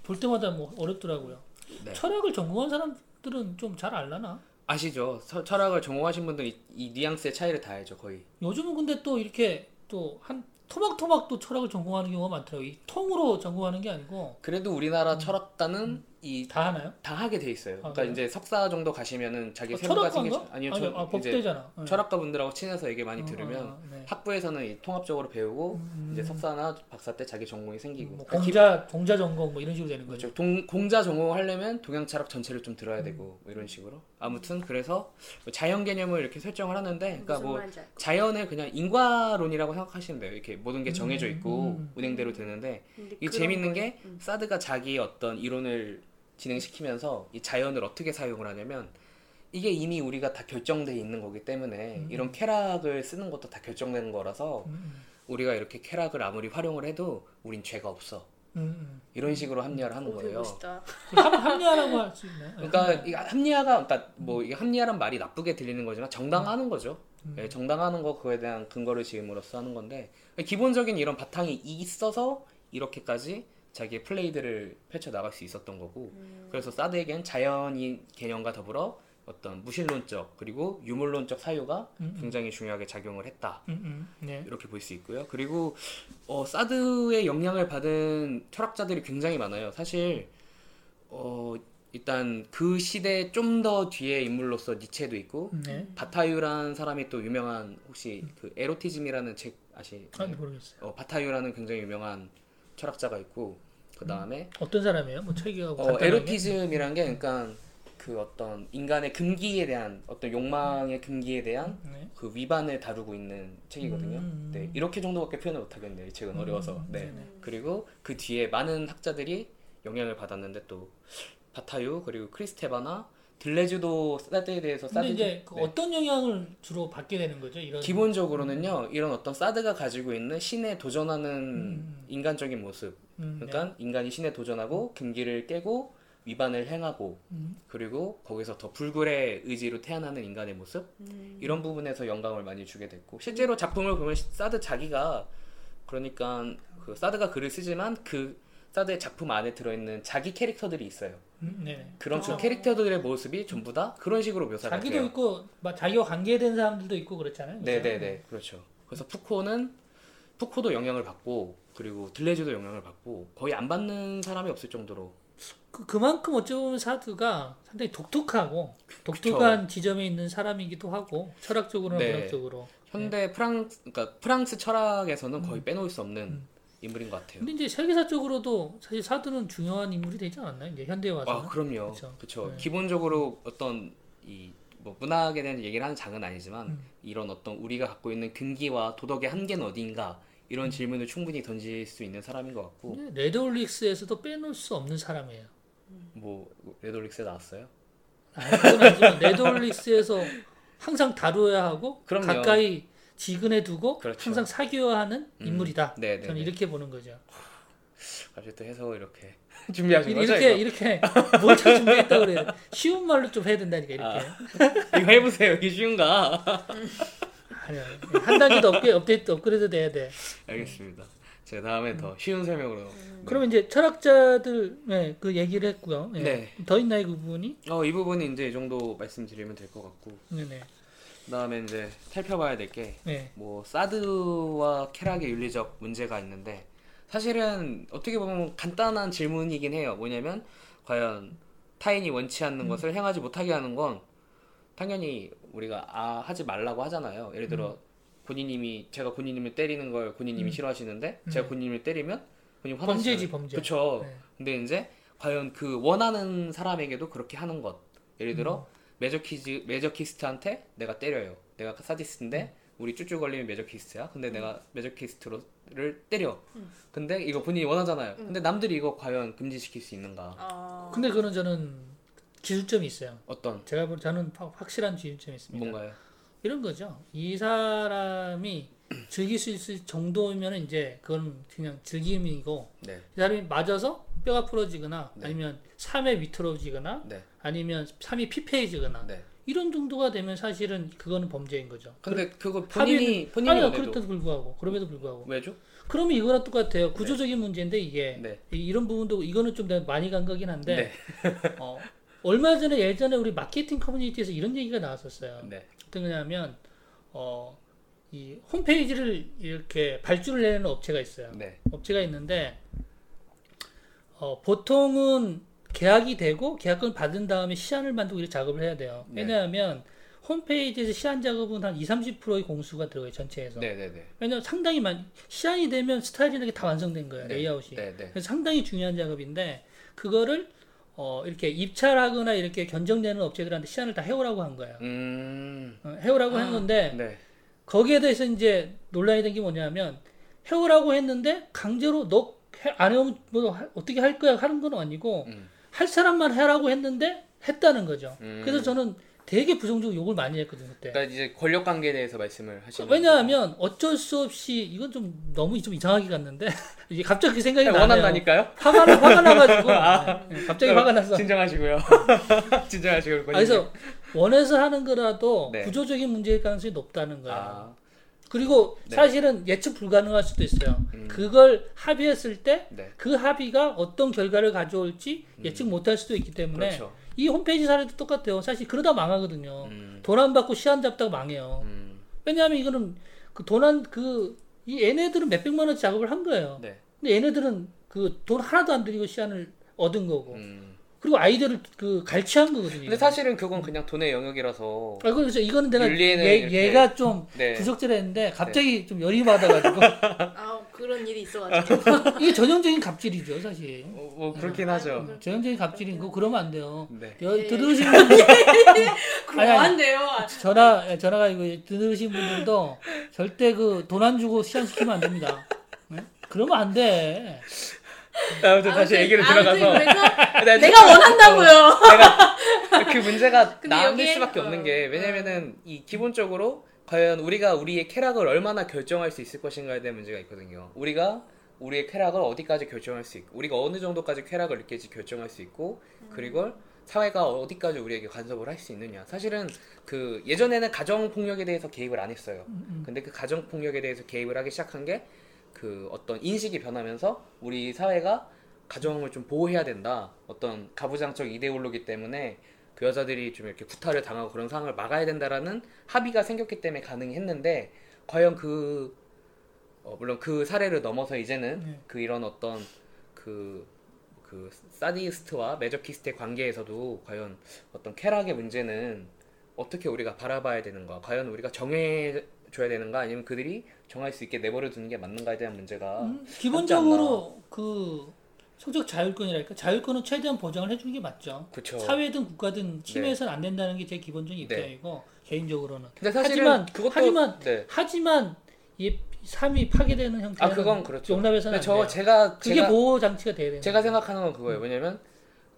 볼 때마다 뭐 어렵더라고요. 네. 철학을 전공한 사람들은 좀 잘 알라나? 아시죠? 서- 철학을 전공하신 분들 이, 이 뉘앙스의 차이를 다 알죠 거의. 요즘은 근데 또 이렇게 또 한 토막토막 또 철학을 전공하는 경우가 많더라고요. 이 통으로 전공하는 게 아니고 그래도 우리나라 철학과는 이 다 하나요? 다 하게 돼 있어요. 아, 그러니까 그래요? 이제 석사 정도 가시면은 자기 어, 세부가 철학과인가? 생기죠. 아니요, 아니, 저 아, 이제 법대잖아. 네. 철학과 분들하고 친해서 얘기 많이 어, 들으면 어, 네. 학부에서는 이 통합적으로 배우고 이제 석사나 박사 때 자기 전공이 생기고 뭐 그러니까 공자 공자 전공 뭐 이런 식으로 되는 거죠. 그렇죠. 동, 공자 전공을 하려면 동양 철학 전체를 좀 음. 들어야 되고 뭐 이런 식으로 아무튼 그래서 뭐 자연 개념을 이렇게 설정을 하는데 그러니까 뭐. 자연을 그냥 인과론이라고 생각하시면 돼요. 이렇게 모든 게 정해져 있고 음. 운행대로 되는데 그런 재밌는. 게 사드가 자기 어떤 이론을 진행시키면서 이 자연을 어떻게 사용을 하냐면 이게 이미 우리가 다 결정돼 있는 거기 때문에 이런 쾌락을 쓰는 것도 다 결정된 거라서 음, 우리가 이렇게 쾌락을 아무리 활용을 해도 우린 죄가 없어 음, 음. 이런 식으로 합리화를 하는 거예요. 그 합, 합리화라고 할 수 있나요? 그러니까 이 합리화가 그러니까 뭐 이게 합리화란 말이 나쁘게 들리는 거지만 정당하는 거죠. 예, 정당하는 거 그거에 대한 근거를 지음으로써 하는 건데 기본적인 이런 바탕이 있어서 이렇게까지 자기의 플레이들을 펼쳐 나갈 수 있었던 거고 그래서 사드에겐 자연인 개념과 더불어 어떤 무신론적 그리고 유물론적 사유가 굉장히 중요하게 작용을 했다. 음, 음. 네. 이렇게 볼 수 있고요. 그리고 어, 사드의 영향을 받은 철학자들이 굉장히 많아요. 사실 어, 일단 그 시대 좀 더 뒤에 인물로서 니체도 있고 네. 바타유라는 사람이 또 유명한 혹시 그 에로티즘이라는 책 아시? 아, 모르겠어요. 어, 바타유라는 굉장히 유명한 철학자가 있고 그 다음에 어떤 사람이에요? 뭐 책이하고 어? 에로티즘이란 게 그러니까 그 어떤 인간의 금기에 대한 어떤 욕망의 금기에 대한 네. 그 위반을 다루고 있는 책이거든요. 음. 네, 이렇게 정도밖에 표현을 못 하겠네요. 이 책은 어려워서. 네. 네네. 그리고 그 뒤에 많은 학자들이 영향을 받았는데 또 바타유 그리고 크리스테바나 들레주도 사드에 대해서 근데 사드 이제 그 네. 어떤 영향을 주로 받게 되는 거죠? 이런 기본적으로는요 이런 어떤 사드가 가지고 있는 신에 도전하는 음. 인간적인 모습 음, 그러니까 인간이 신에 도전하고 금기를 깨고 위반을 행하고 음. 그리고 거기서 더 불굴의 의지로 태어나는 인간의 모습 음. 이런 부분에서 영감을 많이 주게 됐고 실제로 작품을 보면 사드 자기가 그러니까 그 사드가 글을 쓰지만 그 사드의 작품 안에 들어있는 자기 캐릭터들이 있어요. 음, 네. 그런 그 어. 캐릭터들의 모습이 전부 다 그런 식으로 묘사가 자기도. 있고 막 자기와 관계된 사람들도 있고 그렇잖아요. 네네 네 그렇죠. 그래서 푸코는 푸코도 영향을 받고 그리고 들레즈도 영향을 받고 거의 안 받는 사람이 없을 정도로 그, 그만큼 어찌 보면 사드가 상당히 독특하고 독특한 지점에 있는 사람이기도 하고 철학적으로나 네. 문학적으로. 현대 프랑스 그러니까 프랑스 철학에서는 음. 거의 빼놓을 수 없는 인물인 것 같아요. 근데 이제 세계사적으로도 사실 사드는 중요한 인물이 되지 않았나요? 이제 현대에 와서. 아 그럼요. 그렇죠. 네. 기본적으로 어떤 이 뭐 문학에 대한 얘기를 하는 장은 아니지만 음. 이런 어떤 우리가 갖고 있는 근기와 도덕의 한계는 어디인가 이런 음. 질문을 충분히 던질 수 있는 사람인 것 같고 레드올릭스에서도 빼놓을 수 없는 사람이에요. 뭐 레돌릭스에 나왔어요. 아, 그건 아니지만 레드올릭스에서 항상 다루어야 하고 그럼요. 가까이 지근에 두고 그렇죠. 항상 사귀어하는 음. 인물이다. 네, 네, 저는 네. 이렇게 보는 거죠. 갑자기 또 해석을 이렇게 준비하신 거죠? 이렇게 이거? 이렇게 뭘 준비했다 그래. 쉬운 말로 좀 해야 된다니까 이렇게. 아. 이거 해보세요. 이게 쉬운가? 아니야. 한 단계 더 업데, 업데이트 업그레이드 돼야 돼. 알겠습니다. 제가 다음에 더 쉬운 설명으로. 그러면 이제 철학자들 네, 그 얘기를 했고요. 예. 네. 더 있나요 그 부분이? 어, 이 부분이 이제 이 정도 말씀드리면 될 것 같고. 네네. 그다음에 이제 살펴봐야 될게 네. 뭐 사드와 쾌락의 윤리적 문제가 있는데 사실은 어떻게 보면 간단한 질문이긴 해요. 뭐냐면 과연 타인이 원치 않는 것을 행하지 못하게 하는 건 당연히 우리가 아 하지 말라고 하잖아요. 예를 들어 본인님이 제가 본인님을 때리는 걸 본인님이 음. 싫어하시는데 음. 제가 본인님을 때리면 본인 범죄지 범죄. 그렇죠. 네. 근데 이제 과연 그 원하는 사람에게도 그렇게 하는 것. 예를 들어 음. 메저키즈 메저키스트한테 내가 때려요. 내가 사디스트인데 음. 우리 쭈쭈 걸리면 메저키스트야. 근데 내가 메저키스트를 때려. 음. 근데 이거 본인이 원하잖아요. 근데 남들이 이거 과연 금지시킬 수 있는가? 아. 근데 그는 저는 기술점이 있어요. 어떤 제가 볼 저는 확- 확실한 기술점이 있습니다. 뭔가요? 이런 거죠. 이 사람이 즐길 수 있을 정도면 이제 그건 그냥 즐김이고 네, 이 사람이 맞아서 뼈가 부러지거나 네. 아니면 삶에 위태로워지거나 네, 아니면 삶이 피폐해지거나 네. 이런 정도가 되면 사실은 그거는 범죄인 거죠. 근데 그거 본인이 본인이 아니요 그렇다도 불구하고 그럼에도 불구하고 왜죠? 그러면 이거랑 똑같아요. 구조적인 문제인데 이게 네. 이- 이런 부분도 이거는 좀 많이 간 거긴 한데 네, 어, 얼마 전에 예전에 우리 마케팅 커뮤니티에서 이런 얘기가 나왔었어요. 네, 어떤 거냐면 어, 이 홈페이지를 이렇게 발주를 내는 업체가 있어요. 네, 업체가 있는데 어, 보통은 계약이 되고 계약금을 받은 다음에 시안을 만들고 이렇게 작업을 해야 돼요. 네. 왜냐하면 홈페이지에서 시안 작업은 한 20, 30%의 공수가 들어가요 전체에서. 네, 네, 네, 왜냐면 상당히 많이 시안이 되면 스타일이라는 게 다 완성된 거예요 네. 레이아웃이. 네, 네. 그래서 상당히 중요한 작업인데 그거를 어, 이렇게 입찰하거나 이렇게 견적내는 업체들한테 시안을 다 해오라고 한 거예요. 음, 어, 해오라고 한 건데 네, 거기에 대해서 이제 논란이 된 게 뭐냐면 해오라고 했는데 강제로 너 안 해오면 뭐 하- 어떻게 할 거야 하는 건 아니고 음. 할 사람만 해라고 했는데 했다는 거죠. 음. 그래서 저는 되게 부정적으로 욕을 많이 했거든요 그때. 그러니까 이제 권력 관계에 대해서 말씀을 하시는. 왜냐하면 어쩔 수 없이 이건 좀 너무 좀 이상하게 갔는데 이게 갑자기 그 생각이. 나네요. 원한다니까요? 화가 나 화가 나가지고 아. 네, 갑자기 화가 났어. 진정하시고요. 진정하시고 아, 그래서 원해서 하는 거라도 네. 구조적인 문제일 가능성이 높다는 거예요. 아, 그리고 네. 사실은 예측 불가능할 수도 있어요. 음. 그걸 합의했을 때그 네, 합의가 어떤 결과를 가져올지 예측 못할 수도 있기 때문에 그렇죠. 이 홈페이지 사례도 똑같아요. 사실 그러다 망하거든요. 음, 돈안 받고 시안 잡다가 망해요. 음, 왜냐하면 이거는 그 돈한 그이 얘네들은 몇 백만 원 작업을 한 거예요. 네, 근데 얘네들은 그 돈 하나도 안 들이고 시안을 얻은 거고 음. 그리고 아이디어를 그 갈취한 거거든요. 근데 사실은 그건 그냥 돈의 영역이라서. 아, 그래서 이거는 내가 얘, 이렇게- 얘가 좀 네. 부적절했는데 갑자기 좀 열이 받아가지고 아 그런 일이 있어가지고. 이게 전형적인 갑질이죠 사실. 어, 뭐 그렇긴 하죠. 전형적인 갑질인 거 그러면 안 돼요. 네. 여, 예. 들으신 분들 그만한데요. 전화 전화가 이거 들으신 분들도 절대 그 돈 안 주고 시안 시키면 안 됩니다. 네? 그러면 안 돼. 아무튼 다시 얘기를 들어가서 내가 원한다고요. 내가 그 문제가 남을 수밖에 없는 게 어, 왜냐면은 이 기본적으로 과연 우리가 우리의 쾌락을 얼마나 결정할 수 있을 것인가에 대한 문제가 있거든요. 우리가 우리의 쾌락을 어디까지 결정할 수 있고 우리가 어느 정도까지 쾌락을 느낄지 결정할 수 있고 그리고 사회가 어디까지 우리에게 간섭을 할 수 있느냐. 사실은 그 예전에는 가정 폭력에 대해서 개입을 안 했어요. 음, 근데 그 가정 폭력에 대해서 개입을 하기 시작한 게 그 어떤 인식이 변하면서 우리 사회가 가정을 좀 보호해야 된다. 어떤 가부장적 이데올로기 때문에 그 여자들이 좀 이렇게 구타를 당하고 그런 상황을 막아야 된다라는 합의가 생겼기 때문에 가능했는데 과연 그 어, 물론 그 사례를 넘어서 이제는 네. 그 이런 어떤 그, 그 사디스트와 메저키스트의 관계에서도 과연 어떤 쾌락의 문제는 어떻게 우리가 바라봐야 되는가 과연 우리가 정해 줘야 되는가 아니면 그들이 정할 수 있게 내버려 두는 게 맞는가에 대한 문제가 음, 기본적으로 그 성적 자율권이랄까 자율권은 최대한 보장을 해주는 게 맞죠. 그쵸 사회든 국가든 침해해서는 안 된다는 게 제 기본적인 네. 입장이고 개인적으로는. 근데 사실은 하지만 그것도 하지만 네. 하지만 이 삶이 파괴되는 형태는 아 그건 그렇죠 용납해서는. 저 제가 그게 제가 보호 장치가 돼야 되는 제가. 생각하는 건 그거예요 왜냐면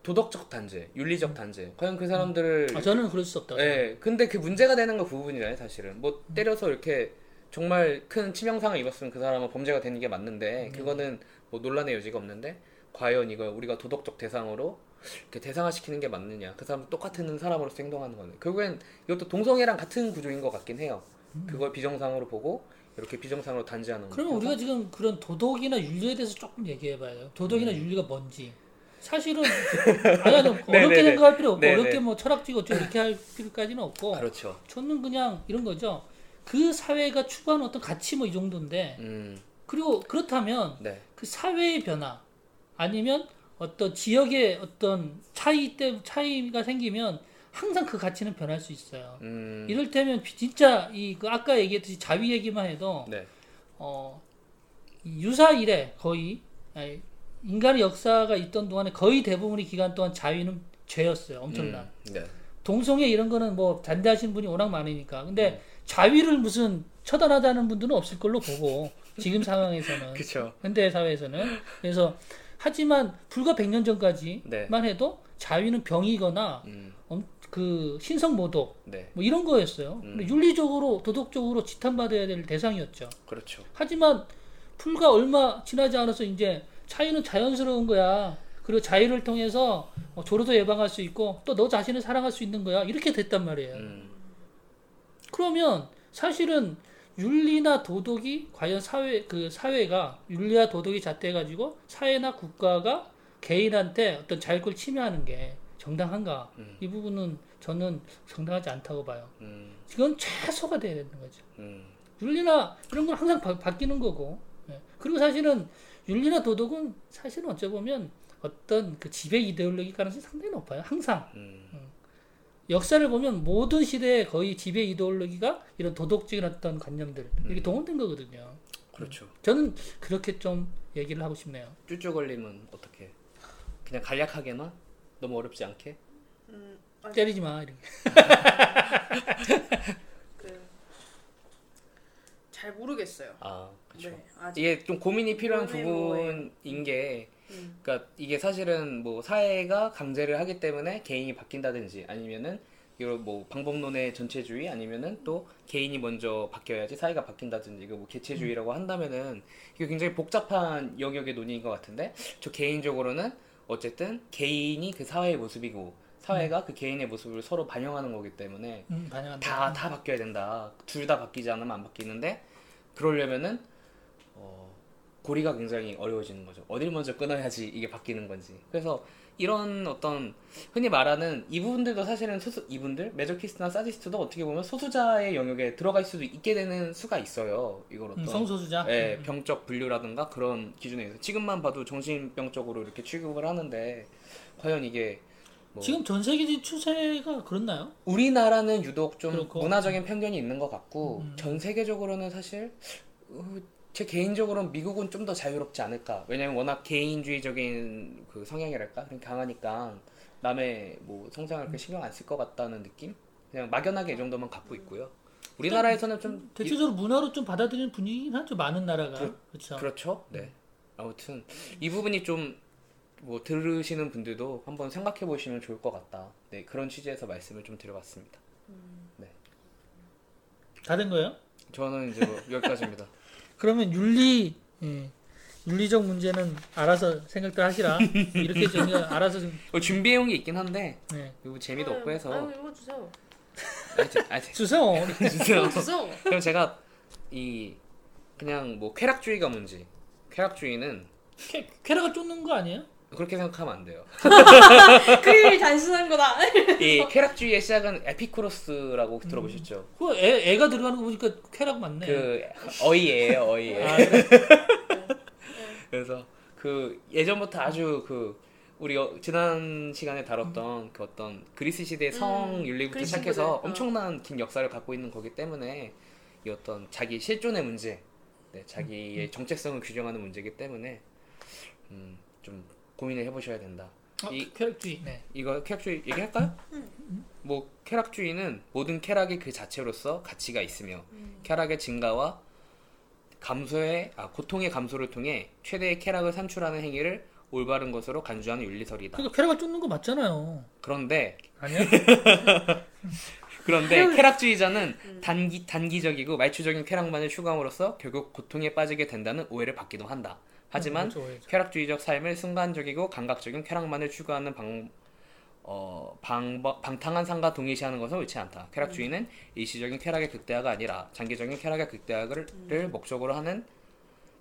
도덕적 단죄 윤리적 단죄 과연 그 사람들을 아, 저는 그럴 수 없다고. 예, 근데 그 문제가 되는 거그 부분이잖아요, 사실은. 뭐 때려서 이렇게 정말 큰 치명상을 입었으면 그 사람은 범죄가 되는 게 맞는데 음. 그거는 뭐 논란의 여지가 없는데 과연 이걸 우리가 도덕적 대상으로 이렇게 대상화시키는 게 맞느냐 그 사람 똑같은 사람으로서 행동하는 거는 결국엔 이것도 동성애랑 같은 구조인 것 같긴 해요 그걸 비정상으로 보고 이렇게 비정상으로 단지하는 음. 그러면. 우리가 지금 그런 도덕이나 윤리에 대해서 조금 얘기해 봐요. 도덕이나 음. 윤리가 뭔지. 사실은 아니 아니 어렵게 네네네. 생각할 필요 없고 네네. 어렵게 뭐 철학적이고 어쩌고 이렇게 할 필요까지는 없고 그렇죠 저는 그냥 이런 거죠. 그 사회가 추구하는 어떤 가치 뭐 이 정도인데 음, 그리고 그렇다면 네 그 사회의 변화 아니면 어떤 지역의 어떤 차이 때 차이가 생기면 항상 그 가치는 변할 수 있어요. 음, 이를테면 진짜 이 그 아까 얘기했듯이 자위 얘기만 해도 네 어, 이 유사 이래 거의 아니, 인간의 역사가 있던 동안에 거의 대부분의 기간 동안 자위는 죄였어요. 엄청난. 음, 네. 동성애 이런 거는 뭐 반대하시는 분이 워낙 많으니까. 근데 네. 자위를 무슨 처단하자는 분들은 없을 걸로 보고 지금 상황에서는 그쵸 현대 사회에서는 그래서 하지만 불과 100년 전까지만 네. 해도 자위는 병이거나 음, 엄- 그 신성 모독 네 뭐 이런 거였어요. 음. 근데 윤리적으로 도덕적으로 지탄받아야 될 대상이었죠. 그렇죠 하지만 불과 얼마 지나지 않아서 이제 차이는 자연스러운 거야. 그리고 자유를 통해서 어, 조로도 예방할 수 있고 또 너 자신을 사랑할 수 있는 거야. 이렇게 됐단 말이에요. 음, 그러면 사실은 윤리나 도덕이 과연 사회 그 사회가 윤리와 도덕이 잣대 가지고 사회나 국가가 개인한테 어떤 자유를 침해하는 게 정당한가? 음. 이 부분은 저는 정당하지 않다고 봐요. 음, 이건 최소가 돼야 되는 거죠. 음, 윤리나 이런 건 항상 바, 바뀌는 거고. 예. 그리고 사실은 윤리나 도덕은 사실은 어찌 보면 어떤 그 지배 이데올로기 가능성이 상당히 높아요. 항상. 음, 역사를 보면 모든 시대에 거의 지배 이데올로기가 이런 도덕적인 어떤 관념들 이렇게 음. 동원된 거거든요. 그렇죠 저는 그렇게 좀 얘기를 하고 싶네요. 쭈쭈 걸림은 어떻게 그냥 간략하게나 너무 어렵지 않게 음, 아니, 때리지 마 이렇게. 그, 잘 모르겠어요. 아 그렇죠 네. 이게 좀 고민이 필요한 뭐예요? 부분인 게 음, 그러니까 이게 사실은 뭐 사회가 강제를 하기 때문에 개인이 바뀐다든지 아니면은 이런 뭐 방법론의 전체주의 아니면은 또 개인이 먼저 바뀌어야지 사회가 바뀐다든지 이거 뭐 개체주의라고 한다면은 이게 굉장히 복잡한 영역의 논의인 것 같은데 저 개인적으로는 어쨌든 개인이 그 사회의 모습이고 사회가 그 개인의 모습을 서로 반영하는 거기 때문에 음, 반영한다. 다다 바뀌어야 된다. 둘 다 바뀌지 않으면 안 바뀌는데 그러려면은 어, 고리가 굉장히 어려워지는 거죠. 어딜 먼저 끊어야지 이게 바뀌는 건지. 그래서 이런 어떤 흔히 말하는 이분들도 사실은 소수 이분들 메조키스트나 사디스트도 어떻게 보면 소수자의 영역에 들어갈 수도 있게 되는 수가 있어요. 이걸 어떤 음, 성소수자. 예, 음. 병적 분류라든가 그런 기준에 의해서 지금만 봐도 정신병적으로 이렇게 취급을 하는데 과연 이게 뭐 지금 전 세계적인 추세가 그렇나요? 우리나라는 유독 좀 그렇고. 문화적인 편견이 있는 것 같고 음. 전 세계적으로는 사실 어, 제 개인적으로는 미국은 좀 더 자유롭지 않을까 왜냐면 워낙 개인주의적인 그 성향이랄까 그런 강하니까 남의 뭐 성장을 그렇게 신경 안 쓸 것 같다는 느낌 그냥 막연하게 이 정도만 갖고 있고요 우리나라에서는 좀 대체적으로 문화로 좀 받아들이는 분위기긴 하죠. 많은 나라가. 그- 그렇죠. 그렇죠. 네. 아무튼 이 부분이 좀 뭐 들으시는 분들도 한번 생각해 보시면 좋을 것 같다. 네 그런 취지에서 말씀을 좀 드려봤습니다. 다된 거예요? 저는 이제 뭐 여기까지입니다. 그러면 윤리 예. 윤리적 문제는 알아서 생각들 하시라. 이렇게 저희가 알아서 좀 어, 준비해 온 게 있긴 한데 예. 이거 재미도 없고 해서 아유, 이거 주세요. 하여튼 하여튼 주세요. 주세요. 주세요. 그럼 제가 이 그냥 뭐 쾌락주의가 뭔지 쾌락주의는 쾌, 쾌락을 쫓는 거 아니에요? 그렇게 생각하면 안 돼요. 그게 단순한 거다. 이 쾌락주의의 시작은 에피쿠로스라고 들어보셨죠? 그 애, 애가 들어가는 거 보니까 쾌락 맞네. 그 어이예요 어이예. 아, 그래? 그래서 그 예전부터 아주 그 우리 어- 지난 시간에 다뤘던 그 어떤 그리스 시대의 성 음, 윤리부터 시작해서 분들, 어. 엄청난 긴 역사를 갖고 있는 거기 때문에 이 어떤 자기 실존의 문제, 네, 음, 자기의 정체성을 규정하는 문제이기 때문에 음, 좀 고민을 해보셔야 된다. 아, 이- 쾌락주의. 네. 이거 쾌락주의 얘기할까요? 뭐 쾌락주의는 모든 쾌락이 그 자체로서 가치가 있으며 쾌락의 증가와 감소의 아 고통의 감소를 통해 최대의 쾌락을 산출하는 행위를 올바른 것으로 간주하는 윤리설이다. 그러니까 쾌락을 쫓는 거 맞잖아요. 그런데 아니야? 그런데 쾌락주의자는 단기 단기적이고 말초적인 쾌락만을 추구함으로써 결국 고통에 빠지게 된다는 오해를 받기도 한다. 하지만 그렇죠, 그렇죠. 쾌락주의적 삶을 순간적이고 감각적인 쾌락만을 추구하는 방, 어, 방법, 방탕한 삶과 동일시하는 것은 옳지 않다. 쾌락주의는 일시적인 쾌락의 극대화가 아니라 장기적인 쾌락의 극대화를 를 목적으로 하는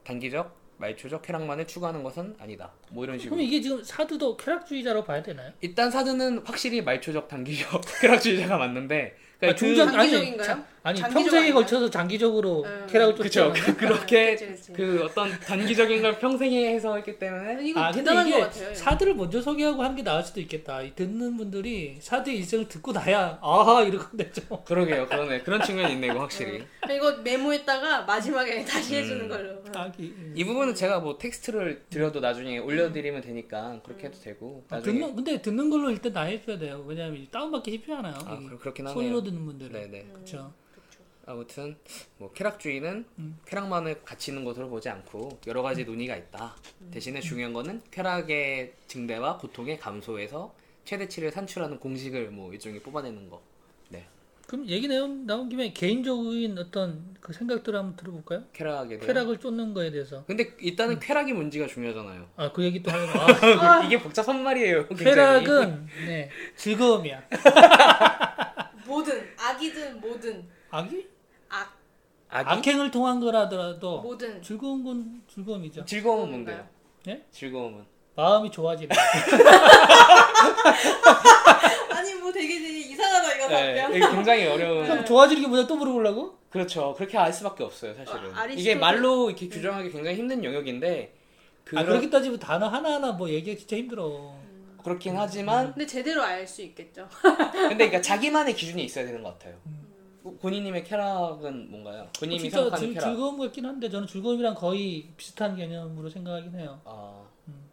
단기적 말초적 쾌락만을 추구하는 것은 아니다. 뭐 이런 식으로. 그럼 이게 지금 사두도 쾌락주의자로 봐야 되나요? 일단 사드는 확실히 말초적 단기적 쾌락주의자가 맞는데 그러니까 아, 중전 아니 장기적인가요? 자- 아니 평생에 아닌가요? 걸쳐서 장기적으로 음. 쾌락을 쫓죠. 그, 렇게 그치, 그치. 그 어떤 단기적인 걸 평생에 해서 했기 때문에 이거 아 대단한 것 같아요. 사드를 먼저 소개하고 하는 게 나을 수도 있겠다. 이 듣는 분들이 사드의 일생을 듣고 나야 아하 이러건 되죠. 그러게요 그러네 그런 측면이 있네 이거 확실히 이거 메모했다가 마지막에 다시 음. 해주는 걸로. 아기. 이 부분은 제가 뭐 텍스트를 드려도 나중에 올려드리면 되니까 그렇게 해도 되고 아, 나중에 듣는 근데 듣는 걸로 일단 나 해줘야 돼요. 왜냐하면 다운받기 쉽지 않아요. 아 그- 그렇긴 하네요 소리로 듣는 분들은. 네네 그렇죠. 아무튼 뭐 쾌락주의는 음. 쾌락만을 가치 있는 것으로 보지 않고 여러 가지 논의가 있다 대신에 중요한 거는 쾌락의 증대와 고통의 감소에서 최대치를 산출하는 공식을 뭐 일종의 뽑아내는 거 네. 그럼 얘기 나온, 나온 김에 개인적인 어떤 그 생각들을 한번 들어볼까요? 쾌락에 대한 쾌락을 쫓는 거에 대해서. 근데 일단은 쾌락이 뭔지가 중요하잖아요 아 그 얘기 또 하는 거. 아, 이게 복잡한 말이에요 굉장히. 쾌락은 네 즐거움이야. 뭐든 악이든 뭐든 악이? 악 악이? 악행을 통한 거라더라도 뭐든 즐거운 건 즐거움이죠. 즐거움은 뭔데요? 네? 즐거움은 마음이 좋아지는. 아니 뭐 되게 되게 이상하다 이거 네, 답변. 이게 굉장히 어려운 그럼 좋아지는 게 뭐냐 또 물어보려고? 그렇죠 그렇게 알 수밖에 없어요 사실은 아, 아리스토텔- 이게 말로 이렇게 규정하기 굉장히 힘든 영역인데 아 그런 그렇게 따지면 단어 하나하나 뭐 얘기가 진짜 힘들어. 그렇긴 하지만 근데 제대로 알 수 있겠죠. 근데 그러니까 자기만의 기준이 있어야 되는 것 같아요. 음. 본인님의 쾌락은 뭔가요? 본인이 진짜 생각하는 즐, 쾌락. 즐거움 같긴 한데 저는 즐거움이랑 거의 비슷한 개념으로 생각하긴 해요. 아 음.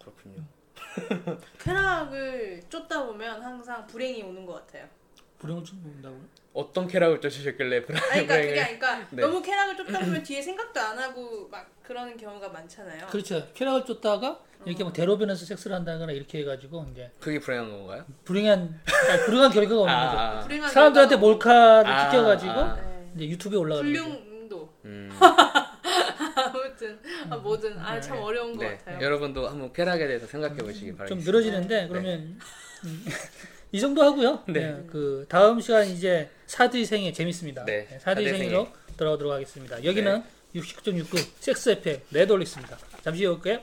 그렇군요. 쾌락을 쫓다 보면 항상 불행이 오는 것 같아요. 불행을 좀 본다고요? 어떤 쾌락을 쫓으셨길래 브라- 아니, 그러니까 그게 브라잉을- 아니까 네. 너무 쾌락을 쫓다 보면 뒤에 생각도 안 하고 막 그러는 경우가 많잖아요. 그렇죠. 쾌락을 쫓다가 이렇게 뭐 대로변에서 섹스를 한다거나 이렇게 해가지고 이제 그게 불행한 건가요? 불행한 아니, 불행한 결과가 오는 거죠. 아, 불행한 사람들한테 결과가- 몰카를 아, 시켜가지고 아. 네. 이제 유튜브에 올라가는 거죠. 불륜도 음. 아무튼 아, 뭐든 아참 네. 어려운 것 네. 같아요. 여러분도 한번 쾌락에 대해서 생각해 보시기 바랍니다. 좀 늘어지는데 그러면 음, 이 정도 하고요. 네. 네, 그 다음 시간 이제 사드의 생애 재밌습니다. 네, 사드의 사드의 생애로 돌아오도록 하겠습니다. 여기는 69.69 섹스 에펙 레돌리스입니다. 잠시 후에 올게요.